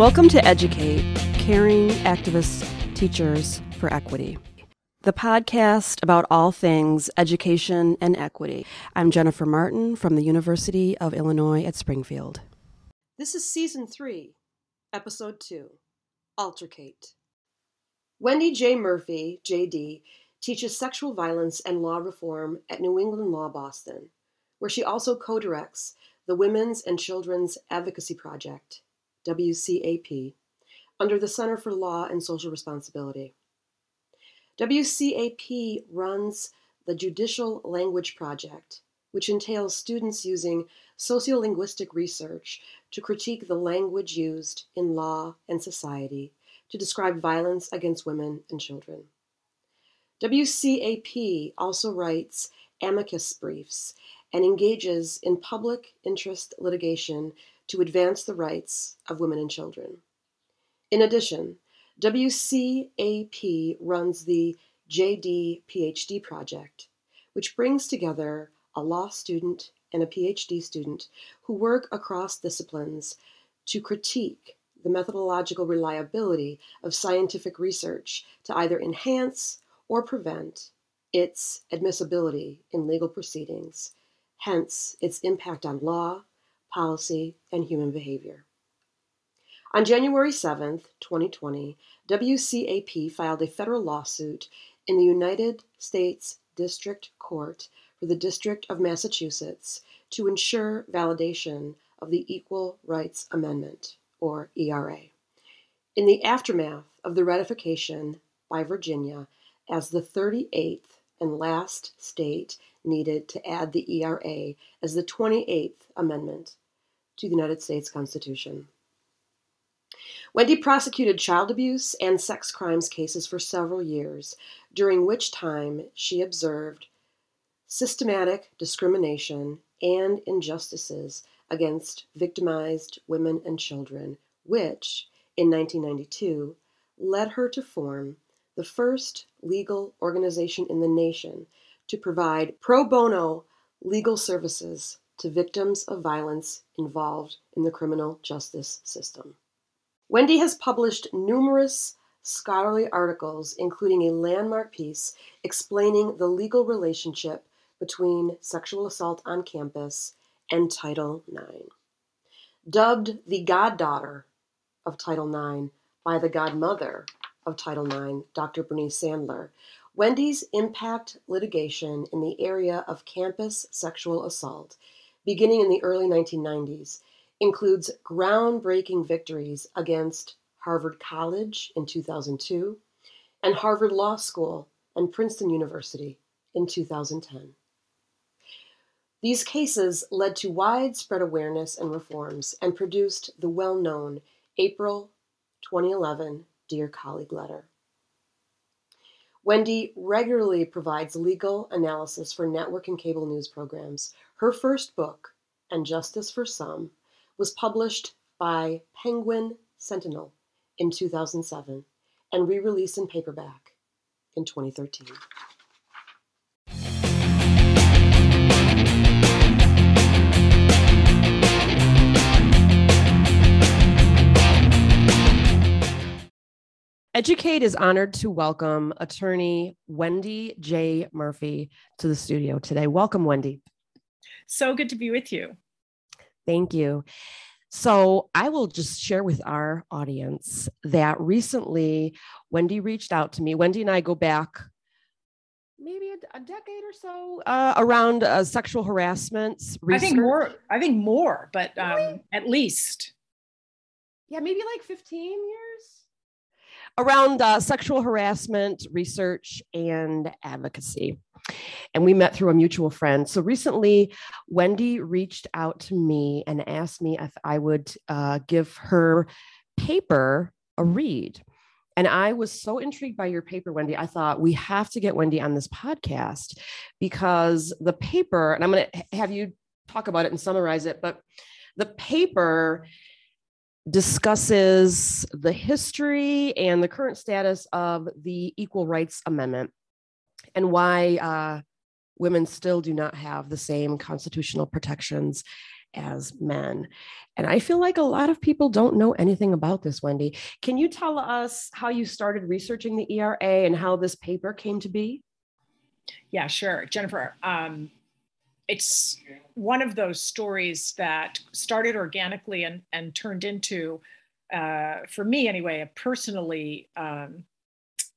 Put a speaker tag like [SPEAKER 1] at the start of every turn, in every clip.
[SPEAKER 1] Welcome to Educate, Caring Activists Teachers for Equity, the podcast about all things education and equity. I'm Jennifer Martin from the University of Illinois at Springfield. This is Season 3, Episode 2 Altercate. Wendy J. Murphy, JD, teaches sexual violence and law reform at New England Law Boston, where she also co directs the Women's and Children's Advocacy Project, WCAP, under the Center for Law and Social Responsibility. WCAP runs the Judicial Language Project, which entails students using sociolinguistic research to critique the language used in law and society to describe violence against women and children. WCAP also writes amicus briefs and engages in public interest litigation to advance the rights of women and children. In addition, WCAP runs the JD PhD project, which brings together a law student and a PhD student who work across disciplines to critique the methodological reliability of scientific research to either enhance or prevent its admissibility in legal proceedings, hence its impact on law, policy, and human behavior. On January 7, 2020, WCAP filed a federal lawsuit in the United States District Court for the District of Massachusetts to ensure validation of the Equal Rights Amendment, or ERA. In the aftermath of the ratification by Virginia as the 38th and last state needed to add the ERA as the 28th Amendment to the United States Constitution. Wendy prosecuted child abuse and sex crimes cases for several years, during which time she observed systematic discrimination and injustices against victimized women and children, which, in 1992, led her to form the first legal organization in the nation to provide pro bono legal services to victims of violence involved in the criminal justice system. Wendy has published numerous scholarly articles, including a landmark piece explaining the legal relationship between sexual assault on campus and Title IX. Dubbed the goddaughter of Title IX by the godmother of Title IX, Dr. Bernice Sandler, Wendy's impact litigation in the area of campus sexual assault, beginning in the early 1990s, includes groundbreaking victories against Harvard College in 2002 and Harvard Law School and Princeton University in 2010. These cases led to widespread awareness and reforms and produced the well known April 2011 Dear Colleague letter. Wendy regularly provides legal analysis for network and cable news programs. Her first book, And Justice for Some, was published by Penguin Sentinel in 2007 and re released in paperback in 2013. Educate is honored to welcome attorney Wendy J. Murphy to the studio today. Welcome, Wendy.
[SPEAKER 2] So good to be with you.
[SPEAKER 1] Thank you. So, I will just share with our audience that recently Wendy reached out to me. Wendy and I go back maybe a, a decade or so uh, around uh, sexual harassment.
[SPEAKER 2] Research. I think more. I think more, but um, really? at least.
[SPEAKER 1] Yeah, maybe like 15 years around uh, sexual harassment research and advocacy. And we met through a mutual friend. So recently, Wendy reached out to me and asked me if I would uh, give her paper a read. And I was so intrigued by your paper, Wendy. I thought we have to get Wendy on this podcast because the paper, and I'm going to have you talk about it and summarize it, but the paper discusses the history and the current status of the Equal Rights Amendment and why uh, women still do not have the same constitutional protections as men. And I feel like a lot of people don't know anything about this, Wendy. Can you tell us how you started researching the ERA and how this paper came to be?
[SPEAKER 2] Yeah, sure. Jennifer, um, it's one of those stories that started organically and, and turned into, uh, for me anyway, a personally um,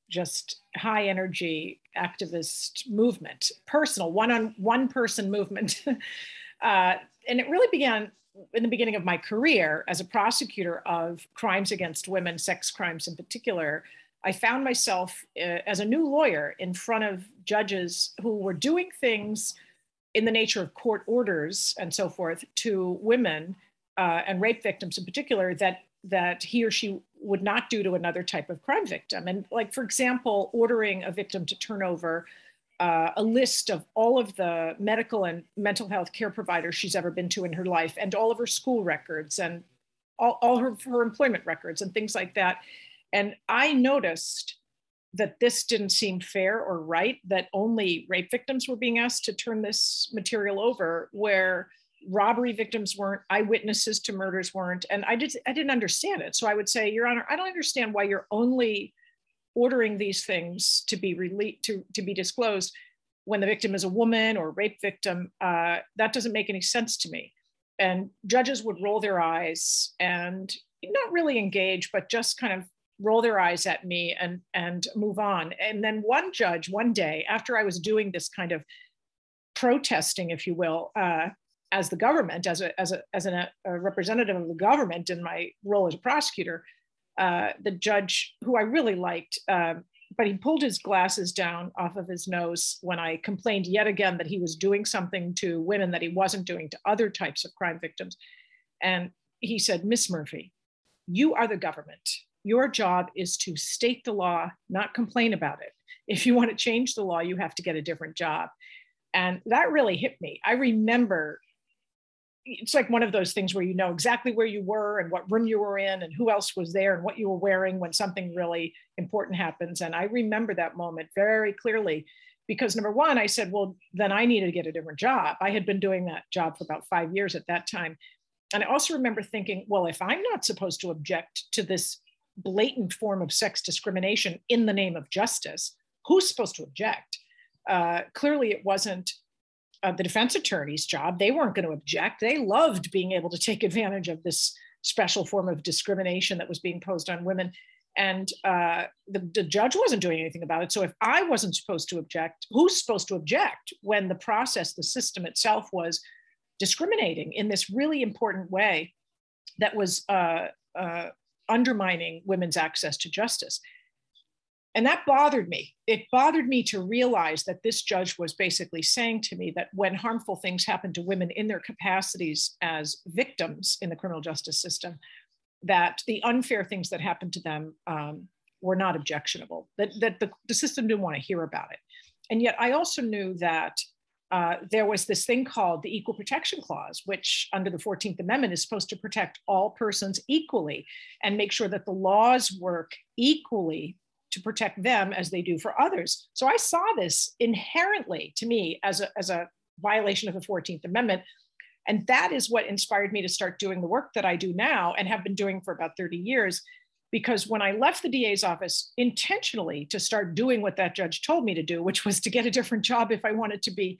[SPEAKER 2] just high energy activist movement, personal one on one person movement. uh, and it really began in the beginning of my career as a prosecutor of crimes against women, sex crimes in particular. I found myself uh, as a new lawyer in front of judges who were doing things in the nature of court orders and so forth to women uh, and rape victims in particular that that he or she would not do to another type of crime victim. And like, for example, ordering a victim to turn over uh, a list of all of the medical and mental health care providers she's ever been to in her life and all of her school records and all, all her, her employment records and things like that. And I noticed that this didn't seem fair or right, that only rape victims were being asked to turn this material over, where robbery victims weren't, eyewitnesses to murders weren't. And I, did, I didn't understand it. So I would say, Your Honor, I don't understand why you're only ordering these things to be released to, to be disclosed when the victim is a woman or a rape victim uh, that doesn't make any sense to me and judges would roll their eyes and not really engage but just kind of roll their eyes at me and and move on and then one judge one day after i was doing this kind of protesting if you will uh, as the government as a as a as an, a representative of the government in my role as a prosecutor uh, the judge, who I really liked, uh, but he pulled his glasses down off of his nose when I complained yet again that he was doing something to women that he wasn't doing to other types of crime victims. And he said, Miss Murphy, you are the government. Your job is to state the law, not complain about it. If you want to change the law, you have to get a different job. And that really hit me. I remember it's like one of those things where you know exactly where you were and what room you were in and who else was there and what you were wearing when something really important happens. And I remember that moment very clearly because number one, I said, well, then I needed to get a different job. I had been doing that job for about five years at that time. And I also remember thinking, well, if I'm not supposed to object to this blatant form of sex discrimination in the name of justice, who's supposed to object? Uh, clearly, it wasn't uh, the defense attorney's job. They weren't going to object. They loved being able to take advantage of this special form of discrimination that was being posed on women. And uh, the, the judge wasn't doing anything about it. So if I wasn't supposed to object, who's supposed to object when the process, the system itself was discriminating in this really important way that was uh, uh, undermining women's access to justice? And that bothered me. It bothered me to realize that this judge was basically saying to me that when harmful things happen to women in their capacities as victims in the criminal justice system, that the unfair things that happened to them um, were not objectionable, that, that the, the system didn't want to hear about it. And yet I also knew that uh, there was this thing called the Equal Protection Clause, which under the 14th Amendment is supposed to protect all persons equally and make sure that the laws work equally to protect them as they do for others. So I saw this inherently to me as a, as a violation of the 14th Amendment. And that is what inspired me to start doing the work that I do now and have been doing for about 30 years. Because when I left the DA's office intentionally to start doing what that judge told me to do, which was to get a different job if I wanted to be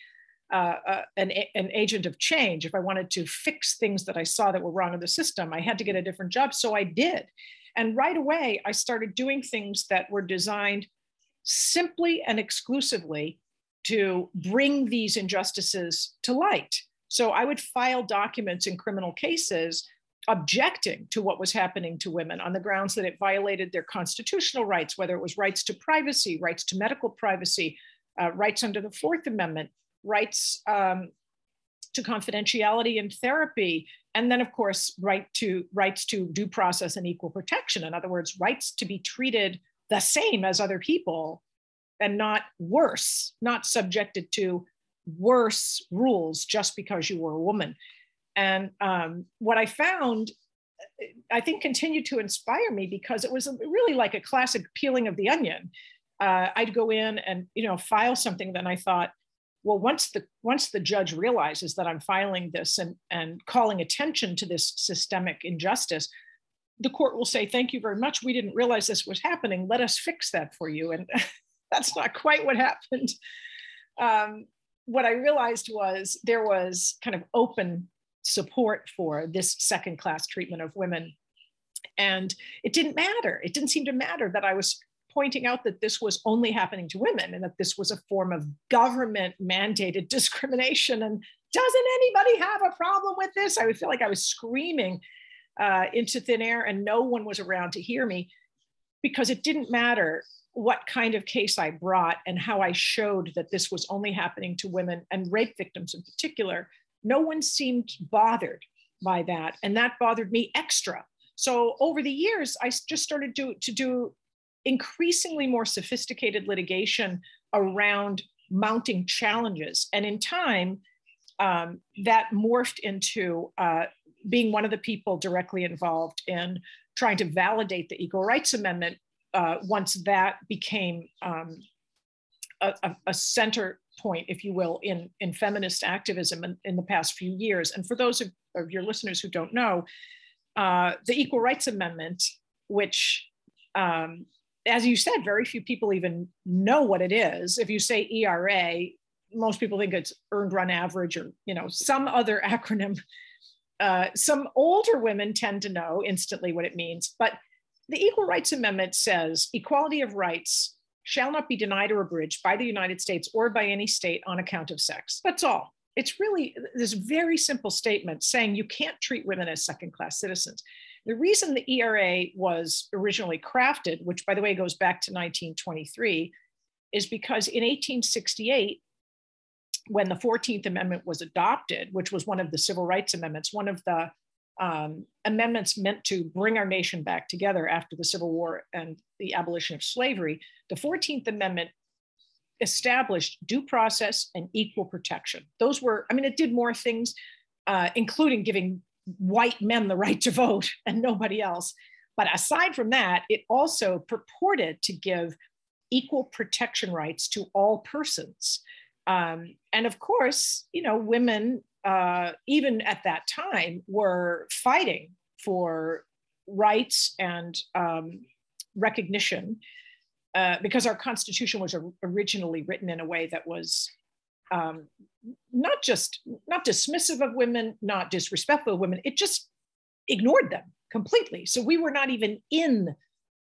[SPEAKER 2] uh, uh, an, an agent of change, if I wanted to fix things that I saw that were wrong in the system, I had to get a different job. So I did. And right away, I started doing things that were designed simply and exclusively to bring these injustices to light. So I would file documents in criminal cases objecting to what was happening to women on the grounds that it violated their constitutional rights, whether it was rights to privacy, rights to medical privacy, uh, rights under the Fourth Amendment, rights um, to confidentiality in therapy, and then of course right to rights to due process and equal protection. In other words rights to be treated the same as other people and not worse not subjected to worse rules just because you were a woman. And um, what i found i think continued to inspire me because it was really like a classic peeling of the onion. Uh, i'd go in and you know file something then i thought well, once the once the judge realizes that I'm filing this and, and calling attention to this systemic injustice, the court will say, Thank you very much. We didn't realize this was happening. Let us fix that for you. And that's not quite what happened. Um, what I realized was there was kind of open support for this second class treatment of women. And it didn't matter. It didn't seem to matter that I was pointing out that this was only happening to women and that this was a form of government mandated discrimination. And doesn't anybody have a problem with this? I would feel like I was screaming uh, into thin air and no one was around to hear me because it didn't matter what kind of case I brought and how I showed that this was only happening to women and rape victims in particular. No one seemed bothered by that. And that bothered me extra. So over the years, I just started to, to do increasingly more sophisticated litigation around mounting challenges. And in time, um, that morphed into uh, being one of the people directly involved in trying to validate the Equal Rights Amendment uh, once that became um, a, a, center point, if you will, in, in feminist activism in, in the past few years. And for those of, of your listeners who don't know, uh, the Equal Rights Amendment, which, um, as you said, very few people even know what it is. If you say ERA, most people think it's earned run average or you know some other acronym. Uh, some older women tend to know instantly what it means, but the Equal Rights Amendment says equality of rights shall not be denied or abridged by the United States or by any state on account of sex. That's all. It's really this very simple statement saying you can't treat women as second class citizens. The reason the ERA was originally crafted, which by the way goes back to 1923, is because in 1868, when the 14th Amendment was adopted, which was one of the civil rights amendments, one of the um, amendments meant to bring our nation back together after the Civil War and the abolition of slavery, the 14th Amendment established due process and equal protection. Those were, I mean, it did more things, uh, including giving white men the right to vote and nobody else. But aside from that, it also purported to give equal protection rights to all persons. Um, and of course, you know, women uh, even at that time, were fighting for rights and um, recognition uh, because our Constitution was originally written in a way that was um, not just not dismissive of women, not disrespectful of women. It just ignored them completely. So we were not even in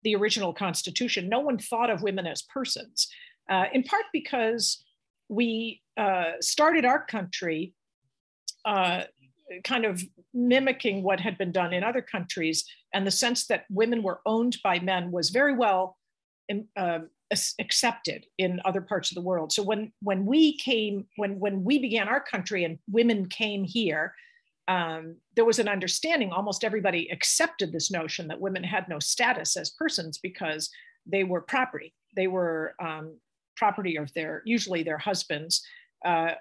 [SPEAKER 2] the original Constitution. No one thought of women as persons, uh, in part because we uh, started our country uh, kind of mimicking what had been done in other countries. And the sense that women were owned by men was very well uh, accepted in other parts of the world. So when when we came, when when we began our country and women came here, um, there was an understanding. Almost everybody accepted this notion that women had no status as persons because they were property. They were um, property of their usually their husbands uh,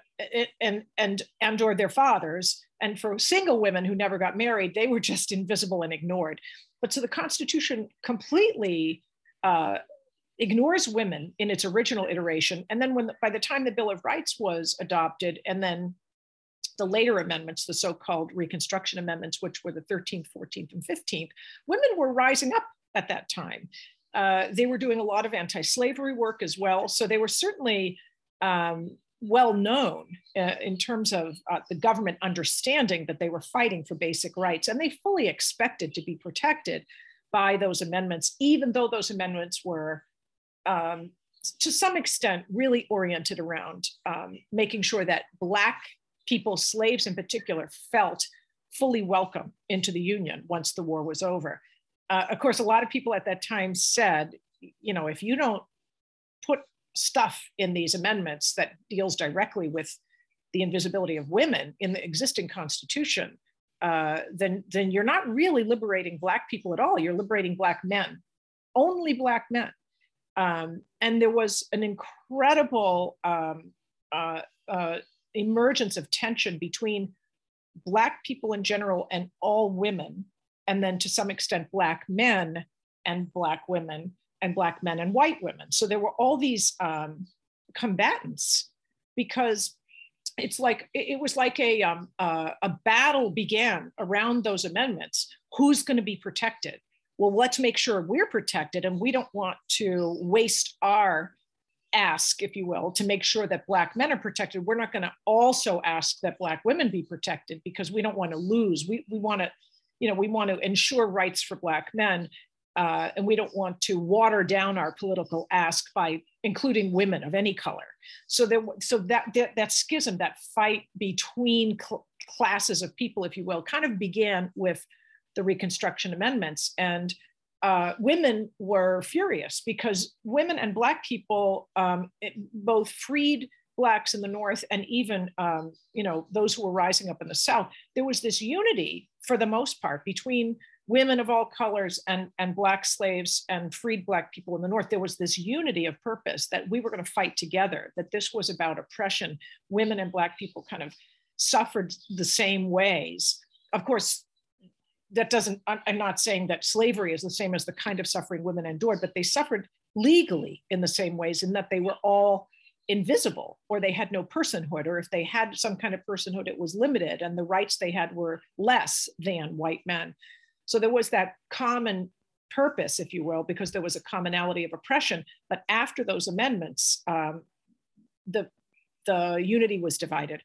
[SPEAKER 2] and and and or their fathers. And for single women who never got married, they were just invisible and ignored. But so the Constitution completely uh, ignores women in its original iteration. And then when by the time the Bill of Rights was adopted, and then the later amendments, the so-called Reconstruction Amendments, which were the 13th, 14th, and 15th, women were rising up at that time. Uh, they were doing a lot of anti-slavery work as well. So they were certainly um, well known uh, in terms of uh, the government understanding that they were fighting for basic rights, and they fully expected to be protected by those amendments, even though those amendments were, um, to some extent, really oriented around um, making sure that Black people, slaves in particular, felt fully welcome into the Union once the war was over. Uh, of course, a lot of people at that time said, you know, if you don't put stuff in these amendments that deals directly with the invisibility of women in the existing constitution, uh, then, then you're not really liberating Black people at all. You're liberating Black men, only Black men. Um, and there was an incredible um, uh, uh, emergence of tension between Black people in general and all women, and then to some extent, Black men and Black women and black men and white women. So there were all these um, combatants because it's like it was like a um, uh, a battle began around those amendments. Who's going to be protected? Well, let's make sure we're protected, and we don't want to waste our ask, if you will, to make sure that Black men are protected. We're not going to also ask that Black women be protected because we don't want to lose. We we want to, you know, we want to ensure rights for Black men, uh, and we don't want to water down our political ask by including women of any color. So there, so that that, that schism, that fight between cl- classes of people, if you will, kind of began with the Reconstruction Amendments, and uh, women were furious because women and Black people, um, it, both freed blacks in the north and even um, you know those who were rising up in the south there was this unity for the most part between women of all colors and, and black slaves and freed black people in the north. There was this unity of purpose that we were going to fight together that this was about oppression. Women and black people kind of suffered the same ways. Of course that doesn't i'm not saying that slavery is the same as the kind of suffering women endured but they suffered legally in the same ways in that they were all invisible or they had no personhood or if they had some kind of personhood it was limited and the rights they had were less than white men so there was that common purpose, if you will, because there was a commonality of oppression. But after those amendments, um, the, the unity was divided.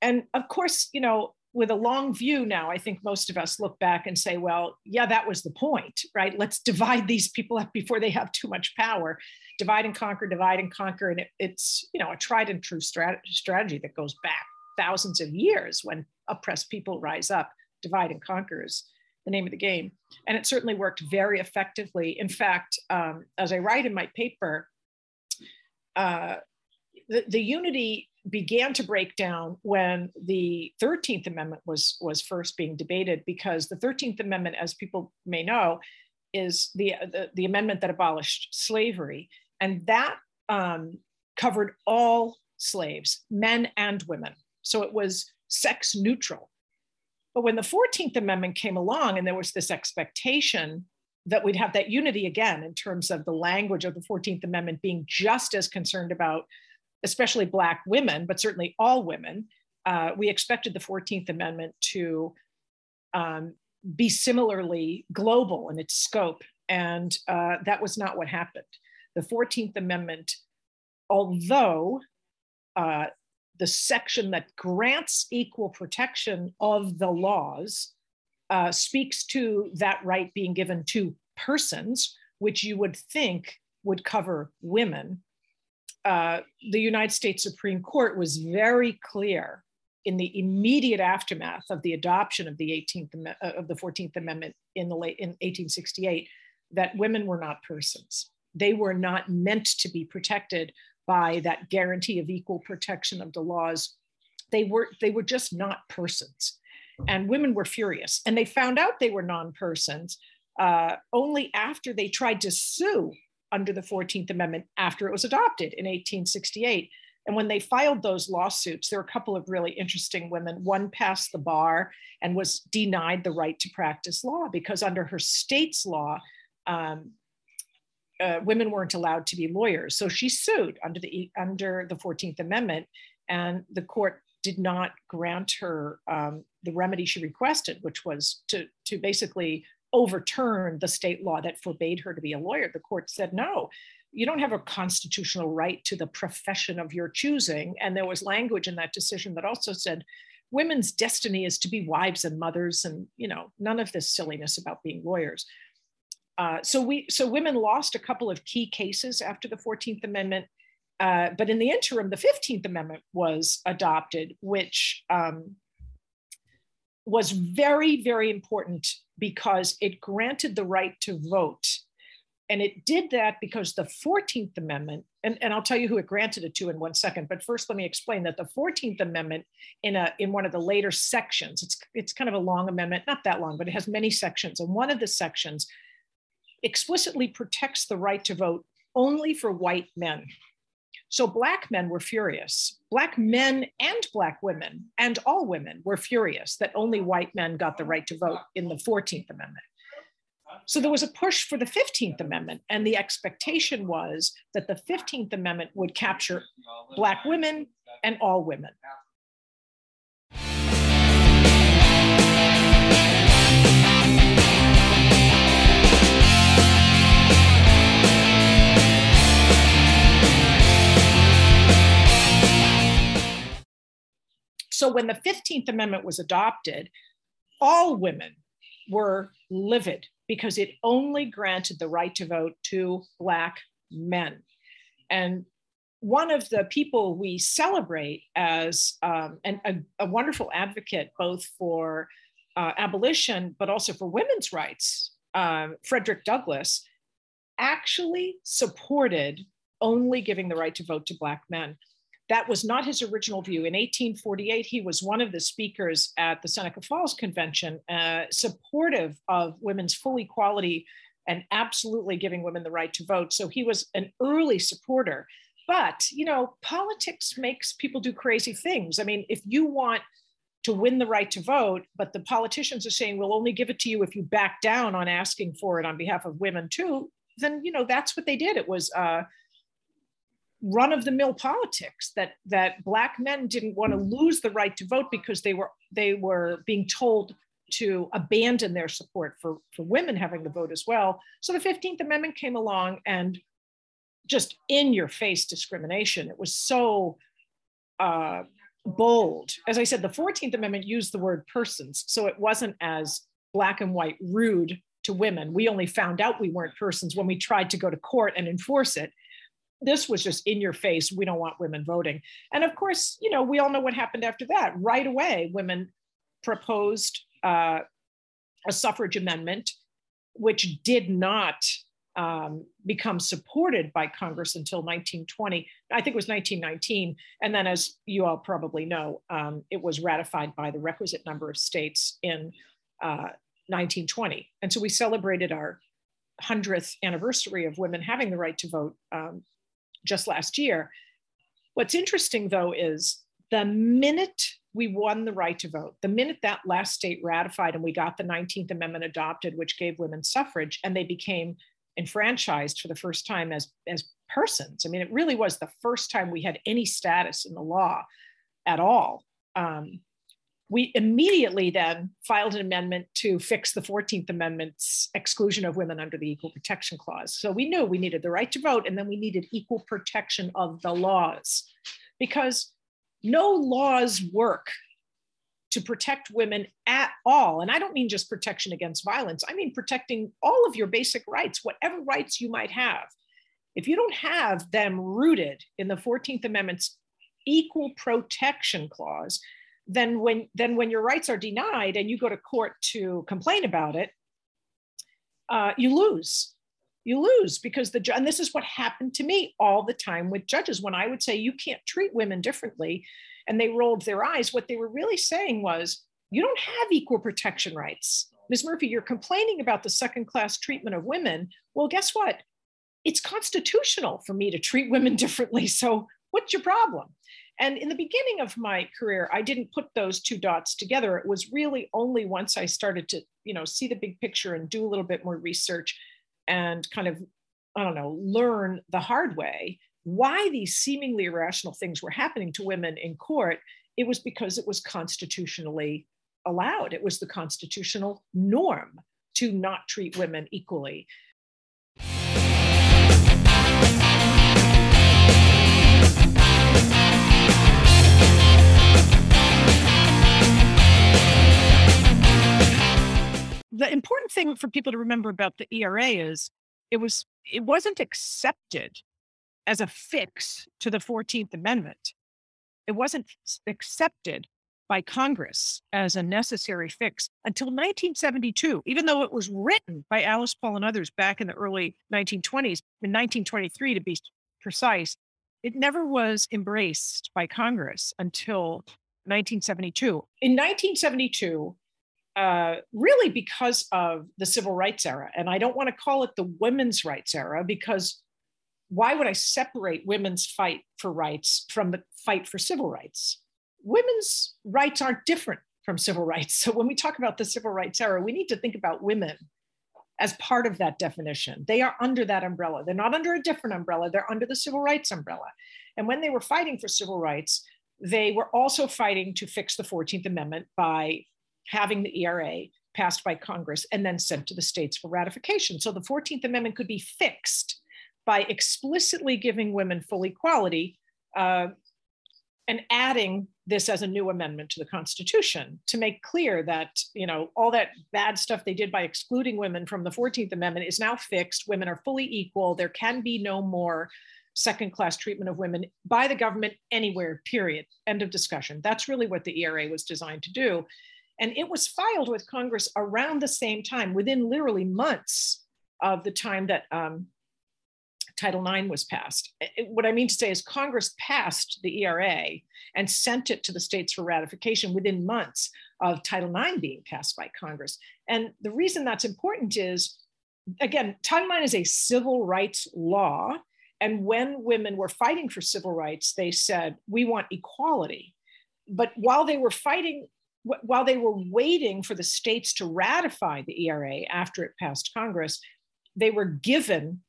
[SPEAKER 2] And of course, you know, with a long view now, I think most of us look back and say, well, yeah, that was the point, right? Let's divide these people up before they have too much power. Divide and conquer, divide and conquer. And it, it's, you know, a tried and true strat- strategy that goes back thousands of years when oppressed people rise up. Divide and conquer is the name of the game. And it certainly worked very effectively. In fact, um, as I write in my paper, uh, the, the unity began to break down when the 13th Amendment was, was first being debated, because the 13th Amendment, as people may know, is the, the, the amendment that abolished slavery. And that um, covered all slaves, men and women. So it was sex neutral. But when the 14th Amendment came along and there was this expectation that we'd have that unity again in terms of the language of the 14th Amendment being just as concerned about especially Black women, but certainly all women, uh, we expected the 14th Amendment to um, be similarly global in its scope. And uh, that was not what happened. The 14th Amendment, although uh, the section that grants equal protection of the laws uh, speaks to that right being given to persons, which you would think would cover women, uh, the United States Supreme Court was very clear in the immediate aftermath of the adoption of the 18th uh, of the 14th Amendment in the late in 1868 that women were not persons. They were not meant to be protected by that guarantee of equal protection of the laws. They were they were just not persons, and women were furious. And they found out they were non-persons uh, only after they tried to sue under the 14th Amendment after it was adopted in 1868. And when they filed those lawsuits, there were a couple of really interesting women. One passed the bar and was denied the right to practice law because, under her state's law, um, uh, women weren't allowed to be lawyers. So she sued under the under the 14th Amendment, and the court did not grant her um, the remedy she requested, which was to to basically overturn the state law that forbade her to be a lawyer. The court said, no, you don't have a constitutional right to the profession of your choosing. And there was language in that decision that also said, women's destiny is to be wives and mothers and you know none of this silliness about being lawyers uh, so we so women lost a couple of key cases after the 14th amendment uh, but in the interim the 15th amendment was adopted which um, was very very important because it granted the right to vote. And it did that because the 14th Amendment, and, and I'll tell you who it granted it to in one second, but first let me explain that the 14th Amendment in, a, in one of the later sections, it's, it's kind of a long amendment, not that long, but it has many sections. And one of the sections explicitly protects the right to vote only for white men. So black men were furious. Black men and black women and all women were furious that only white men got the right to vote in the 14th Amendment. So there was a push for the 15th Amendment, and the expectation was that the 15th Amendment would capture Black women and all women. So when the 15th Amendment was adopted, all women were livid because it only granted the right to vote to Black men. And one of the people we celebrate as um, an, a, a, wonderful advocate both for uh, abolition but also for women's rights, uh, Frederick Douglass, actually supported only giving the right to vote to Black men. That was not his original view. In 1848, he was one of the speakers at the Seneca Falls Convention, uh, supportive of women's full equality and absolutely giving women the right to vote. So he was an early supporter. But, you know, politics makes people do crazy things. I mean, if you want to win the right to vote, but the politicians are saying we'll only give it to you if you back down on asking for it on behalf of women too, then you know that's what they did. It was uh, run of the mill politics that that black men didn't want to lose the right to vote because they were they were being told to abandon their support for for women having the vote as well. So the 15th amendment came along and just in your face discrimination. It was so uh, bold. As i said the 14th amendment used the word persons so it wasn't as black and white rude to women. We only found out we weren't persons when we tried to go to court and enforce it this was just in your face. We don't want women voting. And of course, you know, we all know what happened after that. Right away, women proposed uh, a suffrage amendment, which did not um, become supported by Congress until 1920. I think it was 1919. And then, as you all probably know, um, it was ratified by the requisite number of states in uh, 1920. And so we celebrated our 100th anniversary of women having the right to vote um, just last year. What's interesting, though, is the minute we won the right to vote, the minute that last state ratified and we got the 19th Amendment adopted, which gave women suffrage, and they became enfranchised for the first time as, as persons. I mean, it really was the first time we had any status in the law at all. Um, we immediately then filed an amendment to fix the 14th Amendment's exclusion of women under the Equal Protection Clause. So we knew we needed the right to vote, and then we needed equal protection of the laws because no laws work to protect women at all. And I don't mean just protection against violence, I mean protecting all of your basic rights, whatever rights you might have. If you don't have them rooted in the 14th Amendment's equal protection clause, then when then when your rights are denied and you go to court to complain about it, uh, you lose. You lose because the and this is what happened to me all the time with judges when I would say you can't treat women differently, and they rolled their eyes. What they were really saying was you don't have equal protection rights. Ms. Murphy, you're complaining about the second class treatment of women. Well, guess what? It's constitutional for me to treat women differently. So, what's your problem? And in the beginning of my career, I didn't put those two dots together. It was really only once I started to, you know, see the big picture and do a little bit more research and kind of, I don't know, learn the hard way why these seemingly irrational things were happening to women in court. It was because it was constitutionally allowed. It was the constitutional norm to not treat women equally. The important thing for people to remember about the ERA is it was it wasn't accepted as a fix to the 14th Amendment. It wasn't accepted by Congress as a necessary fix until 1972, even though it was written by Alice Paul and others back in the early 1920s, in 1923 to be precise. It never was embraced by Congress until 1972. In 1972, uh, really because of the civil rights era. And I don't want to call it the women's rights era because why would I separate women's fight for rights from the fight for civil rights? Women's rights aren't different from civil rights. So when we talk about the civil rights era, we need to think about women as part of that definition. They are under that umbrella. They're not under a different umbrella, they're under the civil rights umbrella. And when they were fighting for civil rights, they were also fighting to fix the 14th Amendment by having the ERA passed by Congress and then sent to the states for ratification. So the 14th Amendment could be fixed by explicitly giving women full equality uh, and adding this as a new amendment to the Constitution to make clear that you know all that bad stuff they did by excluding women from the 14th Amendment is now fixed. Women are fully equal. There can be no more second class treatment of women by the government anywhere, period. End of discussion. That's really what the ERA was designed to do. And it was filed with Congress around the same time, within literally months of the time that um, Title IX was passed. It, what I mean to say is Congress passed the ERA and sent it to the states for ratification within months of Title IX being passed by Congress. And the reason that's important is, again, Title IX is a civil rights law. And when women were fighting for civil rights, they said, we want equality. But while they were fighting, while they were waiting for the states to ratify the ERA after it passed Congress, they were given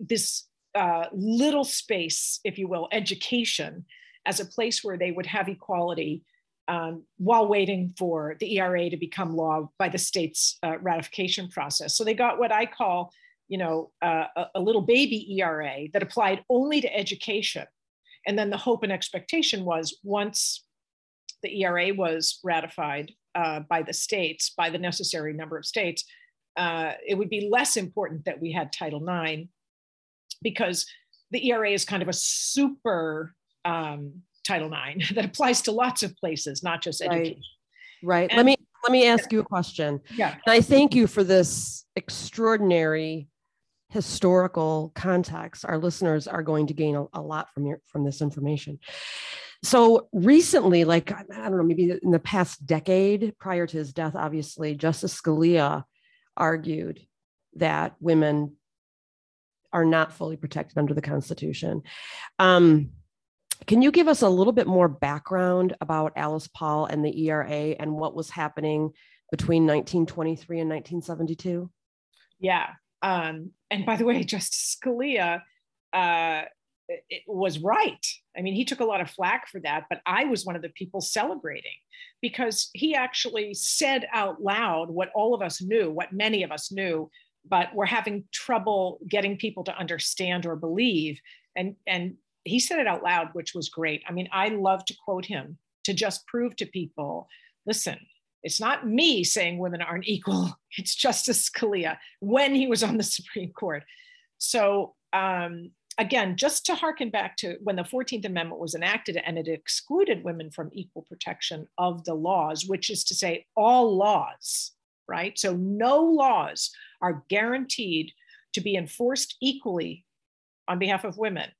[SPEAKER 2] this uh, little space, if you will, education as a place where they would have equality um, while waiting for the ERA to become law by the state's uh, ratification process. So they got what I call, you know, uh, a, a little baby ERA that applied only to education. And then the hope and expectation was once the ERA was ratified uh, by the states, by the necessary number of states, uh, it would be less important that we had Title IX because the ERA is kind of a super um, Title IX that applies to lots of places, not just education.
[SPEAKER 3] Right. right. let me let me ask you a question.
[SPEAKER 2] Yeah.
[SPEAKER 3] And I thank you for this extraordinary historical context. Our listeners are going to gain a, a lot from your from this information. So recently, like I don't know, maybe in the past decade prior to his death, obviously, Justice Scalia argued that women are not fully protected under the Constitution. Um, can you give us a little bit more background about Alice Paul and the ERA and what was happening between 1923 and 1972?
[SPEAKER 2] Yeah. Um, and by the way, Justice Scalia uh, was right. I mean, he took a lot of flack for that, but I was one of the people celebrating because he actually said out loud what all of us knew, what many of us knew, but we're having trouble getting people to understand or believe. And, and he said it out loud, which was great. I mean, I love to quote him to just prove to people listen, it's not me saying women aren't equal, it's Justice Scalia when he was on the Supreme Court. So, um, again, just to harken back to when the 14th Amendment was enacted and it excluded women from equal protection of the laws, which is to say, all laws, right? So, no laws are guaranteed to be enforced equally on behalf of women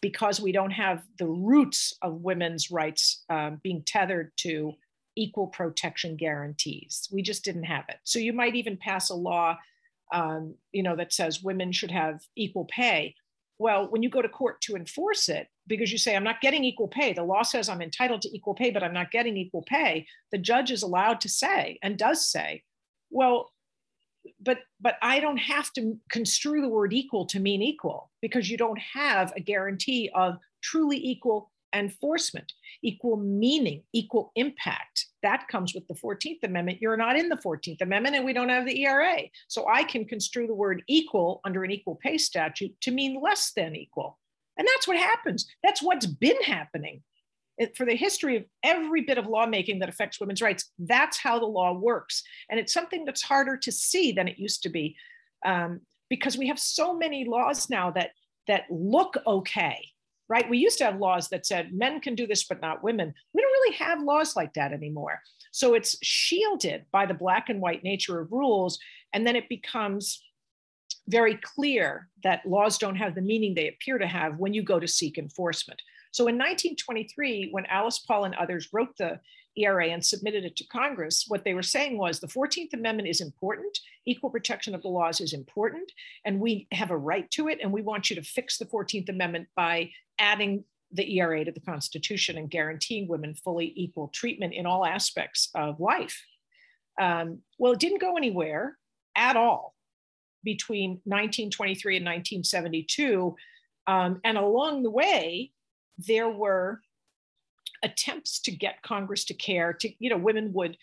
[SPEAKER 2] because we don't have the roots of women's rights um, being tethered to equal protection guarantees. We just didn't have it. So you might even pass a law, um, you know, that says women should have equal pay. Well, when you go to court to enforce it, because you say, I'm not getting equal pay, the law says I'm entitled to equal pay, but I'm not getting equal pay, the judge is allowed to say and does say, well, but but i don't have to construe the word equal to mean equal because you don't have a guarantee of truly equal enforcement equal meaning equal impact. That comes with the 14th amendment. You're not in the 14th amendment and we don't have the era so i can construe the word equal under an equal pay statute to mean less than equal. And that's what happens. That's what's been happening for the history of every bit of lawmaking that affects women's rights, that's how the law works. And it's something that's harder to see than it used to be um, because we have so many laws now that, that look okay, right? We used to have laws that said men can do this, but not women. We don't really have laws like that anymore. So it's shielded by the black and white nature of rules. And then it becomes very clear that laws don't have the meaning they appear to have when you go to seek enforcement. So in 1923, when Alice Paul and others wrote the ERA and submitted it to Congress, what they were saying was the 14th Amendment is important, equal protection of the laws is important, and we have a right to it. And we want you to fix the 14th Amendment by adding the ERA to the Constitution and guaranteeing women fully equal treatment in all aspects of life. Um, well, it didn't go anywhere at all between 1923 and 1972. Um, and along the way, there were attempts to get Congress to care. To you know, women would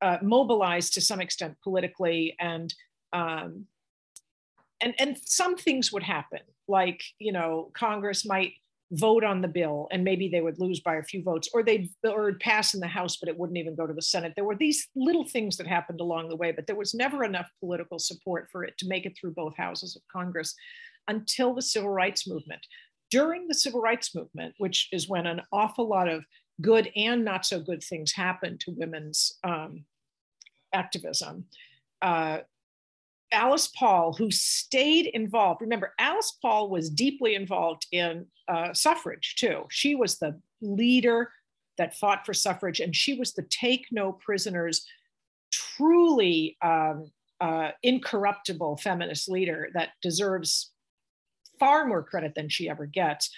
[SPEAKER 2] uh, mobilize to some extent politically, and um, and and some things would happen, like you know, Congress might vote on the bill and maybe they would lose by a few votes or they'd or pass in the house but it wouldn't even go to the senate. There were these little things that happened along the way but there was never enough political support for it to make it through both houses of congress until the civil rights movement. During the civil rights movement which is when an awful lot of good and not so good things happened to women's um, activism uh, Alice Paul, who stayed involved. Remember, Alice Paul was deeply involved in uh, suffrage too. She was the leader that fought for suffrage, and she was the take no prisoners, truly um, uh, incorruptible feminist leader that deserves far more credit than she ever gets.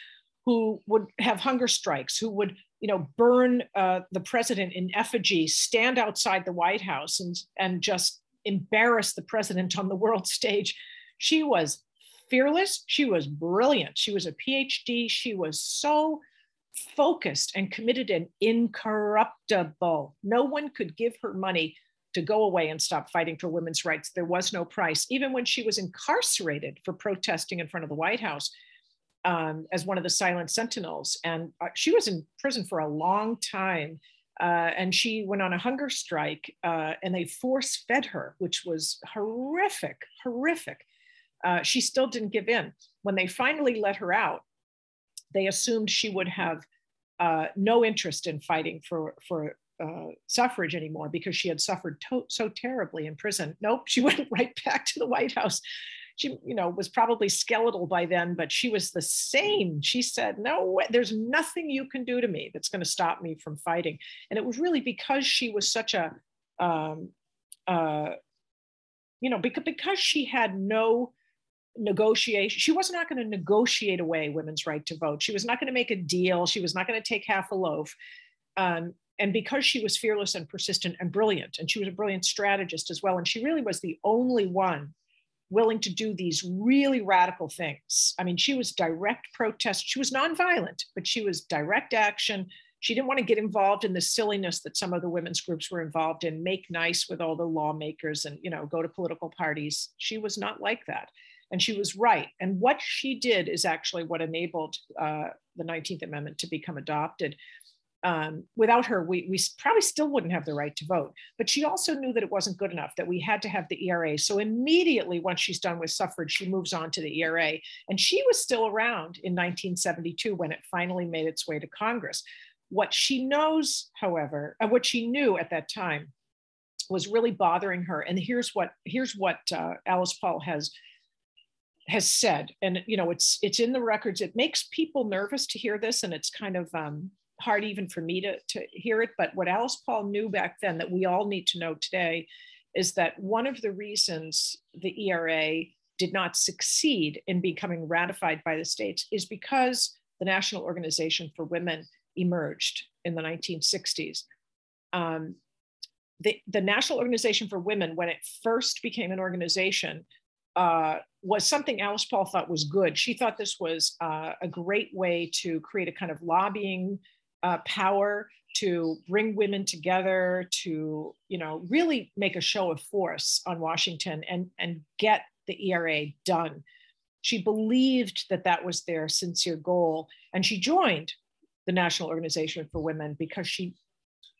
[SPEAKER 2] Who would have hunger strikes? Who would you know burn uh, the president in effigy, stand outside the White House, and and just embarrass the president on the world stage. She was fearless. She was brilliant. She was a PhD. She was so focused and committed and incorruptible. No one could give her money to go away and stop fighting for women's rights. There was no price. Even when she was incarcerated for protesting in front of the White House um, as one of the silent sentinels, and uh, she was in prison for a long time. Uh, and she went on a hunger strike uh, and they force fed her, which was horrific, horrific. Uh, she still didn't give in. When they finally let her out, they assumed she would have uh, no interest in fighting for, for uh, suffrage anymore because she had suffered to- so terribly in prison. Nope, she went right back to the White House she you know was probably skeletal by then but she was the same. She said no way, there's nothing you can do to me that's going to stop me from fighting. And it was really because she was such a um, uh, you know because, because she had no negotiation she was not going to negotiate away women's right to vote. She was not going to make a deal. She was not going to take half a loaf. Um, and because she was fearless and persistent and brilliant and she was a brilliant strategist as well and she really was the only one willing to do these really radical things. I mean, she was direct protest. She was nonviolent, but she was direct action. She didn't want to get involved in the silliness that some of the women's groups were involved in, make nice with all the lawmakers and, you know, go to political parties. She was not like that. And she was right. And what she did is actually what enabled uh, the 19th Amendment to become adopted um, without her, we, we probably still wouldn't have the right to vote. But she also knew that it wasn't good enough, that we had to have the ERA. So immediately, once she's done with suffrage, she moves on to the ERA. And she was still around in 1972 when it finally made its way to Congress. What she knows, however, uh, what she knew at that time was really bothering her. And here's what here's what uh, Alice Paul has has said and you know it's it's in the records it makes people nervous to hear this and it's kind of um, hard even for me to, to hear it. But what Alice Paul knew back then that we all need to know today is that one of the reasons the ERA did not succeed in becoming ratified by the states is because the National Organization for Women emerged in the 1960s. Um, the, the National Organization for Women, when it first became an organization, uh, was something Alice Paul thought was good. She thought this was uh, a great way to create a kind of lobbying uh, power to bring women together to you know really make a show of force on washington and and get the ERA done. She believed that that was their sincere goal and she joined the national organization for women because she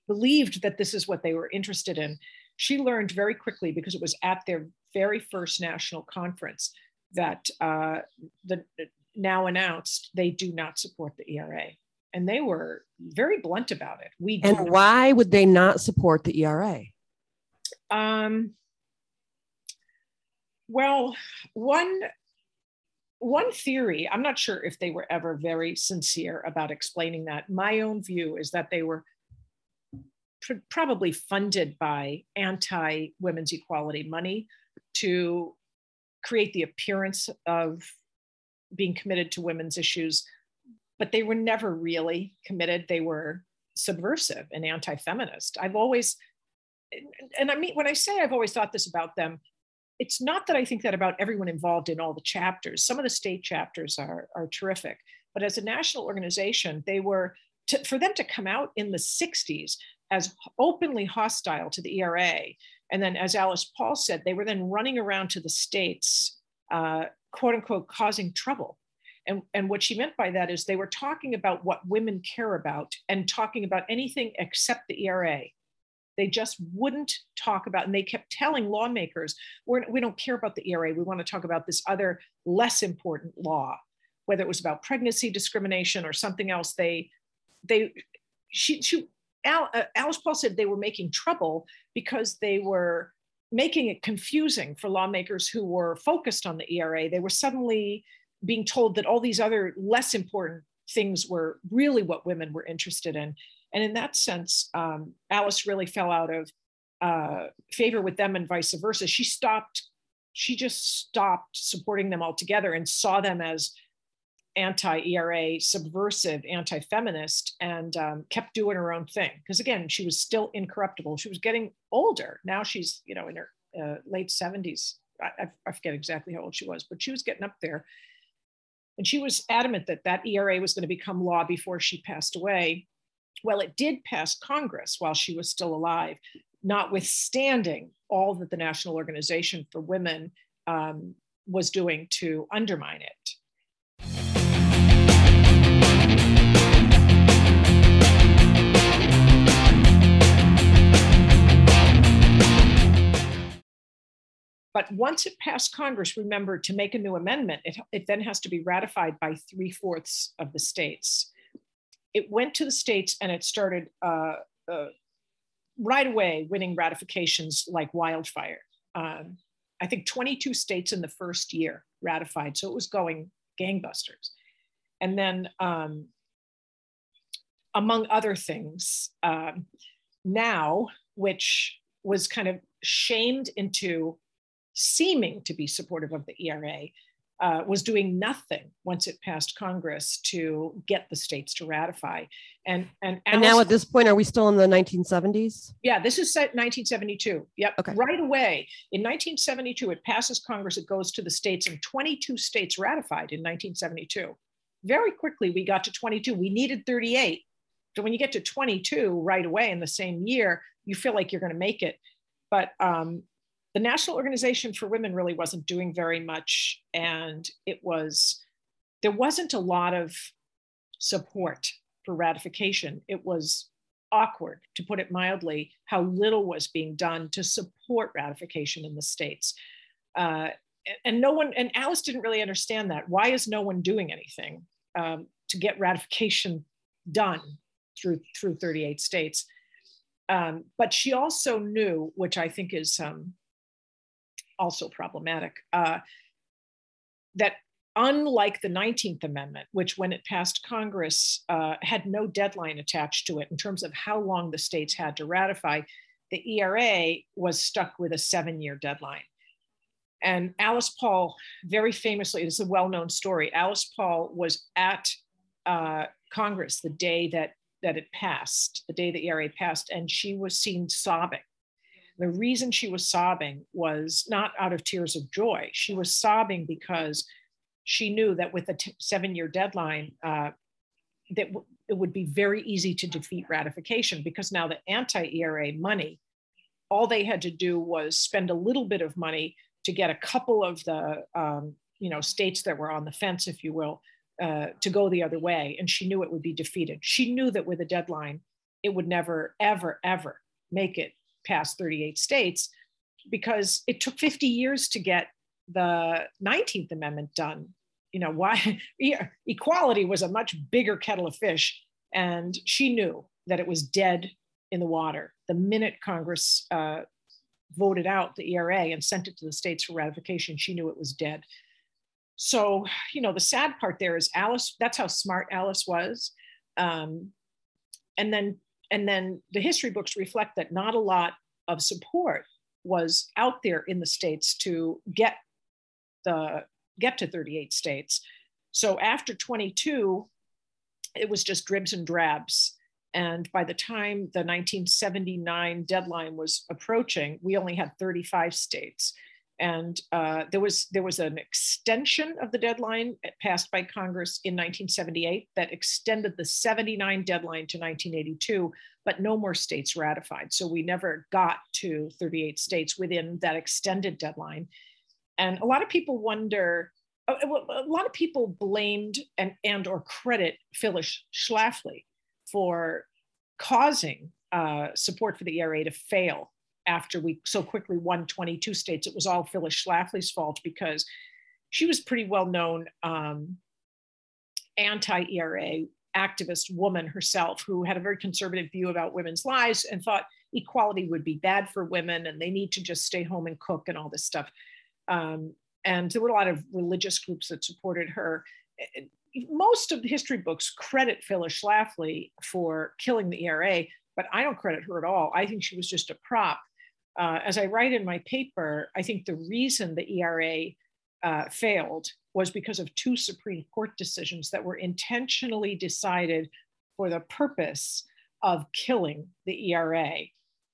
[SPEAKER 2] believed that this is what they were interested in. She learned very quickly because it was at their very first national conference that uh, the NOW announced they do not support the ERA and they were very blunt about it. We
[SPEAKER 3] and why would they not support the ERA?
[SPEAKER 2] Um, well, one one theory, I'm not sure if they were ever very sincere about explaining that. My own view is that they were pr- probably funded by anti women's equality money to create the appearance of being committed to women's issues, but they were never really committed. They were subversive and anti feminist. I've always, and I mean, when I say I've always thought this about them, it's not that I think that about everyone involved in all the chapters. Some of the state chapters are, are terrific, but as a national organization, they were, to, for them to come out in the 60s as openly hostile to the ERA. And then, as Alice Paul said, they were then running around to the states, uh, quote unquote, causing trouble. And, and what she meant by that is they were talking about what women care about and talking about anything except the ERA. They just wouldn't talk about, and they kept telling lawmakers, We're, we don't care about the ERA. We want to talk about this other less important law, whether it was about pregnancy discrimination or something else. They, they, she, she Al, uh, Alice Paul said they were making trouble because they were making it confusing for lawmakers who were focused on the ERA. They were suddenly being told that all these other less important things were really what women were interested in. And in that sense, um, Alice really fell out of uh, favor with them and vice versa. She stopped, she just stopped supporting them altogether and saw them as anti-ERA, subversive, anti-feminist, and um, kept doing her own thing. Because again, she was still incorruptible. She was getting older. Now she's, you know, in her uh, late 70s. I, I, forget exactly how old she was, but she was getting up there. And she was adamant that that ERA was going to become law before she passed away. Well, it did pass Congress while she was still alive, notwithstanding all that the National Organization for Women um, was doing to undermine it. But once it passed Congress, remember to make a new amendment, it, it then has to be ratified by three fourths of the states. It went to the states and it started uh, uh, right away winning ratifications like wildfire. Um, I think 22 states in the first year ratified, so it was going gangbusters. And then, um, among other things, um, NOW, which was kind of shamed into seeming to be supportive of the ERA, uh, was doing nothing once it passed Congress to get the states to ratify. And and,
[SPEAKER 3] and now at this point, are we still in the 1970s?
[SPEAKER 2] Yeah, this is 1972. Yep. Okay. Right away in 1972, it passes Congress. It goes to the states, and 22 states ratified in 1972. Very quickly, we got to 22. We needed 38. So when you get to 22 right away in the same year, you feel like you're going to make it. But um, the National Organization for Women really wasn't doing very much. And it was, there wasn't a lot of support for ratification. It was awkward, to put it mildly, how little was being done to support ratification in the states. Uh, and no one, and Alice didn't really understand that. Why is no one doing anything um, to get ratification done through through 38 states? Um, but she also knew, which I think is um, also problematic. Uh, that unlike the 19th Amendment, which when it passed Congress uh, had no deadline attached to it in terms of how long the states had to ratify, the ERA was stuck with a seven year deadline. And Alice Paul, very famously, it's a well known story. Alice Paul was at uh, Congress the day that, that it passed, the day the ERA passed, and she was seen sobbing the reason she was sobbing was not out of tears of joy. She was sobbing because she knew that with a t- seven year deadline, uh, that w- it would be very easy to defeat ratification because now the anti ERA money, all they had to do was spend a little bit of money to get a couple of the um, you know states that were on the fence, if you will, uh, to go the other way. And she knew it would be defeated. She knew that with a deadline, it would never, ever, ever make it past 38 states because it took 50 years to get the 19th Amendment done. You know, why equality was a much bigger kettle of fish. And she knew that it was dead in the water the minute Congress uh, voted out the ERA and sent it to the states for ratification. She knew it was dead. So, you know, the sad part there is Alice, that's how smart Alice was. Um, and then and then the history books reflect that not a lot of support was out there in the states to get the get to 38 states. So after 22, it was just dribs and drabs. And by the time the 1979 deadline was approaching, we only had 35 states. And uh, there was there was an extension of the deadline passed by Congress in 1978 that extended the 79 deadline to 1982, but no more states ratified. So we never got to 38 states within that extended deadline. And a lot of people wonder, uh, a lot of people blamed and, and or credit Phyllis Schlafly for causing uh, support for the ERA to fail after we so quickly won 22 states. It was all Phyllis Schlafly's fault because she was pretty well known um, anti-ERA activist woman herself who had a very conservative view about women's lives and thought equality would be bad for women and they need to just stay home and cook and all this stuff. Um, and there were a lot of religious groups that supported her. Most of the history books credit Phyllis Schlafly for killing the ERA, but I don't credit her at all. I think she was just a prop. Uh, as I write in my paper, I think the reason the ERA uh, failed was because of two Supreme Court decisions that were intentionally decided for the purpose of killing the ERA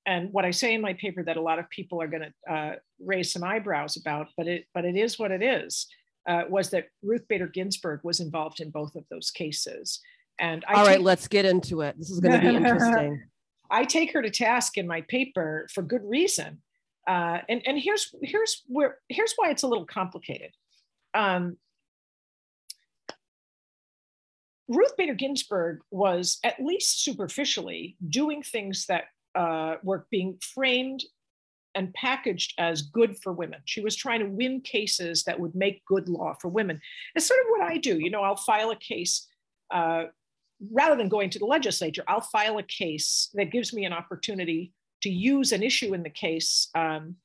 [SPEAKER 2] and what I say in my paper that a lot of people are going to uh, raise some eyebrows about, but it but it is what it is, uh, was that Ruth Bader Ginsburg was involved in both of those cases. And I
[SPEAKER 3] all right, let's get into it. This is going to be interesting.
[SPEAKER 2] I take her to task in my paper for good reason, uh, and and here's here's where here's why it's a little complicated. Um, Ruth Bader Ginsburg was at least superficially doing things that uh, were being framed and packaged as good for women. She was trying to win cases that would make good law for women. It's sort of what I do. You know, I'll file a case uh, rather than going to the legislature. I'll file a case that gives me an opportunity to use an issue in the case um,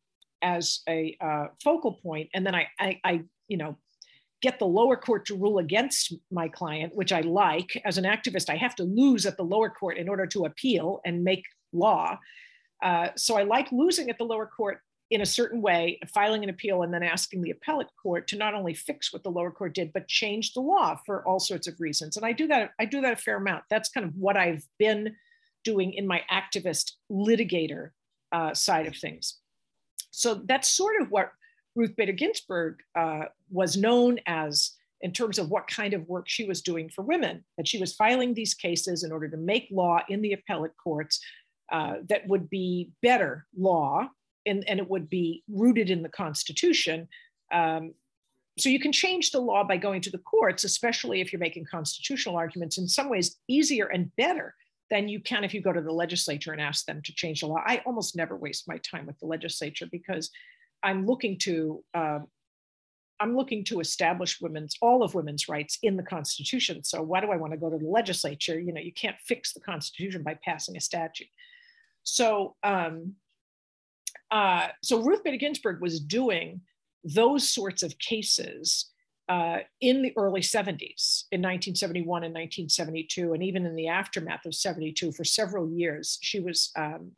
[SPEAKER 2] as a uh, focal point, and then I, I, I, you know, get the lower court to rule against my client, which I like. As an activist, I have to lose at the lower court in order to appeal and make law. Uh, so I like losing at the lower court in a certain way, filing an appeal, and then asking the appellate court to not only fix what the lower court did, but change the law for all sorts of reasons. And I do that. I do that a fair amount. That's kind of what I've been doing in my activist litigator uh, side of things. So that's sort of what Ruth Bader Ginsburg uh, was known as in terms of what kind of work she was doing for women, that she was filing these cases in order to make law in the appellate courts uh, that would be better law and, and it would be rooted in the Constitution. Um, so you can change the law by going to the courts, especially if you're making constitutional arguments, in some ways easier and better than you can if you go to the legislature and ask them to change the law. I almost never waste my time with the legislature because I'm looking to um, I'm looking to establish women's all of women's rights in the Constitution. So why do I want to go to the legislature? You know, you can't fix the Constitution by passing a statute. So, um, uh, so Ruth Bader Ginsburg was doing those sorts of cases uh, in the early 70s, in 1971 and 1972, and even in the aftermath of 72 for several years. She was um,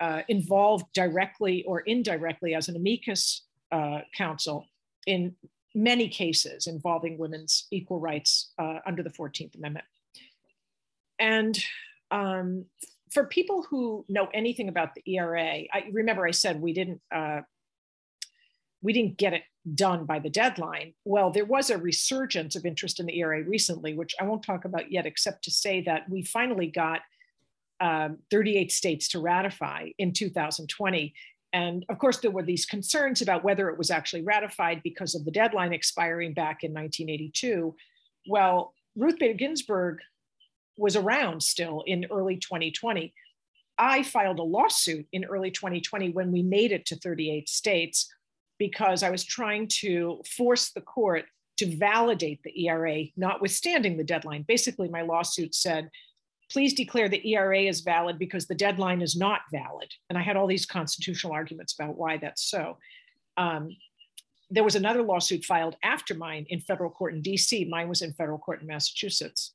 [SPEAKER 2] uh, involved directly or indirectly as an amicus uh, counsel in many cases involving women's equal rights uh, under the 14th Amendment. And um, for people who know anything about the ERA, I remember I said we didn't uh, we didn't get it done by the deadline. Well, there was a resurgence of interest in the ERA recently, which I won't talk about yet, except to say that we finally got um, 38 states to ratify in 2020. And of course, there were these concerns about whether it was actually ratified because of the deadline expiring back in 1982. Well, Ruth Bader Ginsburg was around still in early 2020. I filed a lawsuit in early 2020 when we made it to 38 states because I was trying to force the court to validate the ERA, notwithstanding the deadline. Basically, my lawsuit said, please declare the ERA is valid because the deadline is not valid. And I had all these constitutional arguments about why that's so. Um, there was another lawsuit filed after mine in federal court in DC. Mine was in federal court in Massachusetts.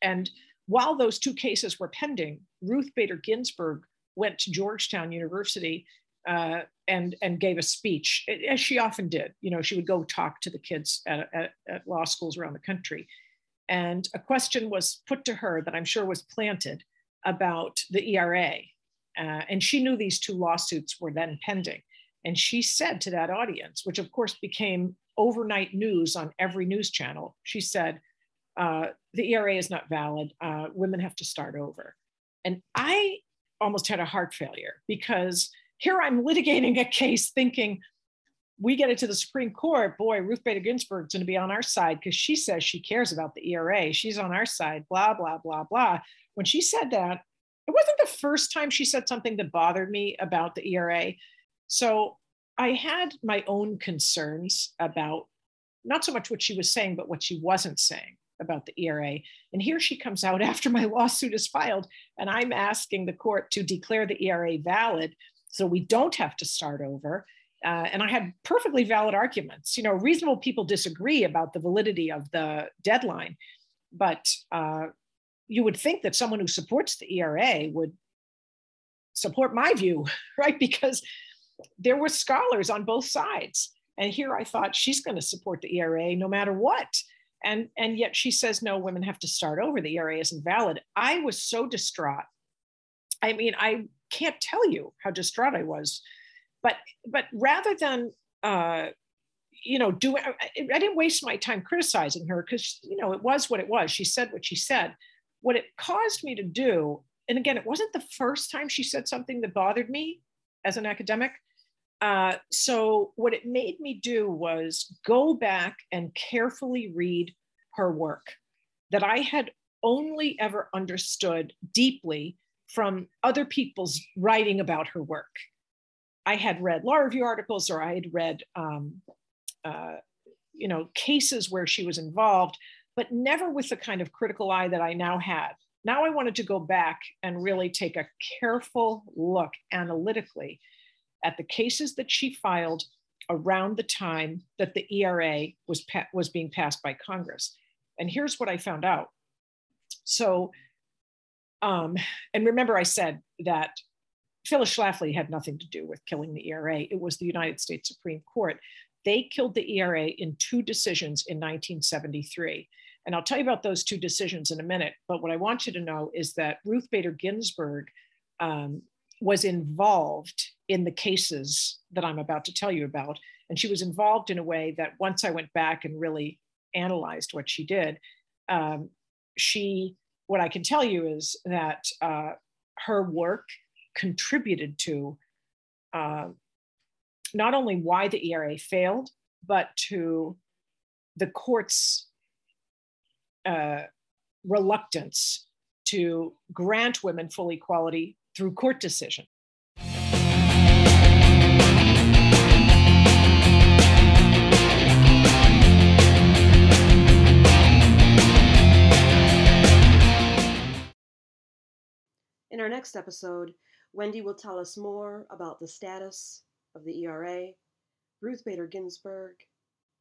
[SPEAKER 2] And while those two cases were pending, Ruth Bader Ginsburg went to Georgetown University uh, and and gave a speech, as she often did. You know, she would go talk to the kids at, at, at law schools around the country, and a question was put to her that I'm sure was planted about the ERA, uh, and she knew these two lawsuits were then pending, and she said to that audience, which of course became overnight news on every news channel, she said. Uh, the ERA is not valid. Uh, women have to start over. And I almost had a heart failure because here I'm litigating a case thinking we get it to the Supreme Court, boy, Ruth Bader Ginsburg's going to be on our side because she says she cares about the ERA. She's on our side, blah, blah, blah, blah. When she said that, it wasn't the first time she said something that bothered me about the ERA. So I had my own concerns about not so much what she was saying, but what she wasn't saying about the ERA. And here she comes out after my lawsuit is filed, and I'm asking the court to declare the ERA valid so we don't have to start over. Uh, and I had perfectly valid arguments. You know, reasonable people disagree about the validity of the deadline, but uh, you would think that someone who supports the ERA would support my view, right? Because there were scholars on both sides. And here I thought she's going to support the ERA no matter what. And, and yet she says, no, women have to start over. The ERA isn't valid. I was so distraught. I mean, I can't tell you how distraught I was. But but rather than uh, you know do I, I didn't waste my time criticizing her because you know it was what it was. She said what she said. What it caused me to do, and again, it wasn't the first time she said something that bothered me as an academic. Uh, so what it made me do was go back and carefully read her work that I had only ever understood deeply from other people's writing about her work. I had read law review articles or I had read, um, uh, you know, cases where she was involved, but never with the kind of critical eye that I now had. Now I wanted to go back and really take a careful look analytically at the cases that she filed around the time that the ERA was, pa- was being passed by Congress. And here's what I found out. So um, and remember, I said that Phyllis Schlafly had nothing to do with killing the ERA. It was the United States Supreme Court. They killed the ERA in two decisions in 1973. And I'll tell you about those two decisions in a minute. But what I want you to know is that Ruth Bader Ginsburg um, was involved in the cases that I'm about to tell you about. And she was involved in a way that once I went back and really analyzed what she did, um, she what I can tell you is that uh, her work contributed to uh, not only why the ERA failed, but to the court's uh, reluctance to grant women full equality through court decision.
[SPEAKER 1] In our next episode, Wendy will tell us more about the status of the ERA, Ruth Bader Ginsburg,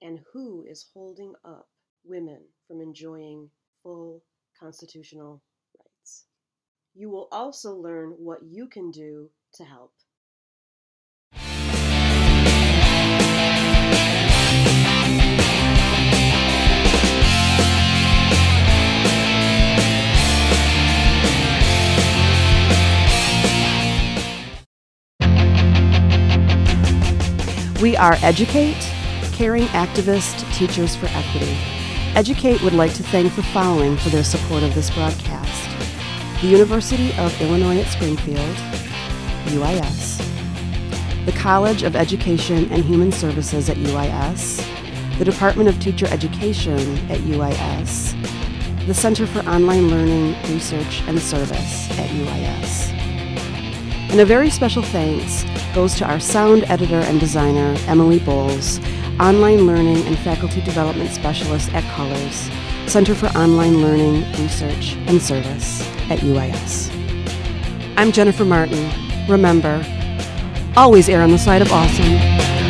[SPEAKER 1] and who is holding up women from enjoying full constitutional. You will also learn what you can do to help.
[SPEAKER 3] We are alterCATE, Caring Activist Teachers for Equity. alterCATE would like to thank the following for their support of this broadcast the University of Illinois at Springfield, UIS, the College of Education and Human Services at UIS, the Department of Teacher Education at UIS, the Center for Online Learning, Research, and Service at UIS. And a very special thanks goes to our sound editor and designer, Emily Bowles, online learning and faculty development specialist at COLRS, Center for Online Learning, Research, and Service at UIS. I'm Jennifer Martin. Remember, always err on the side of awesome.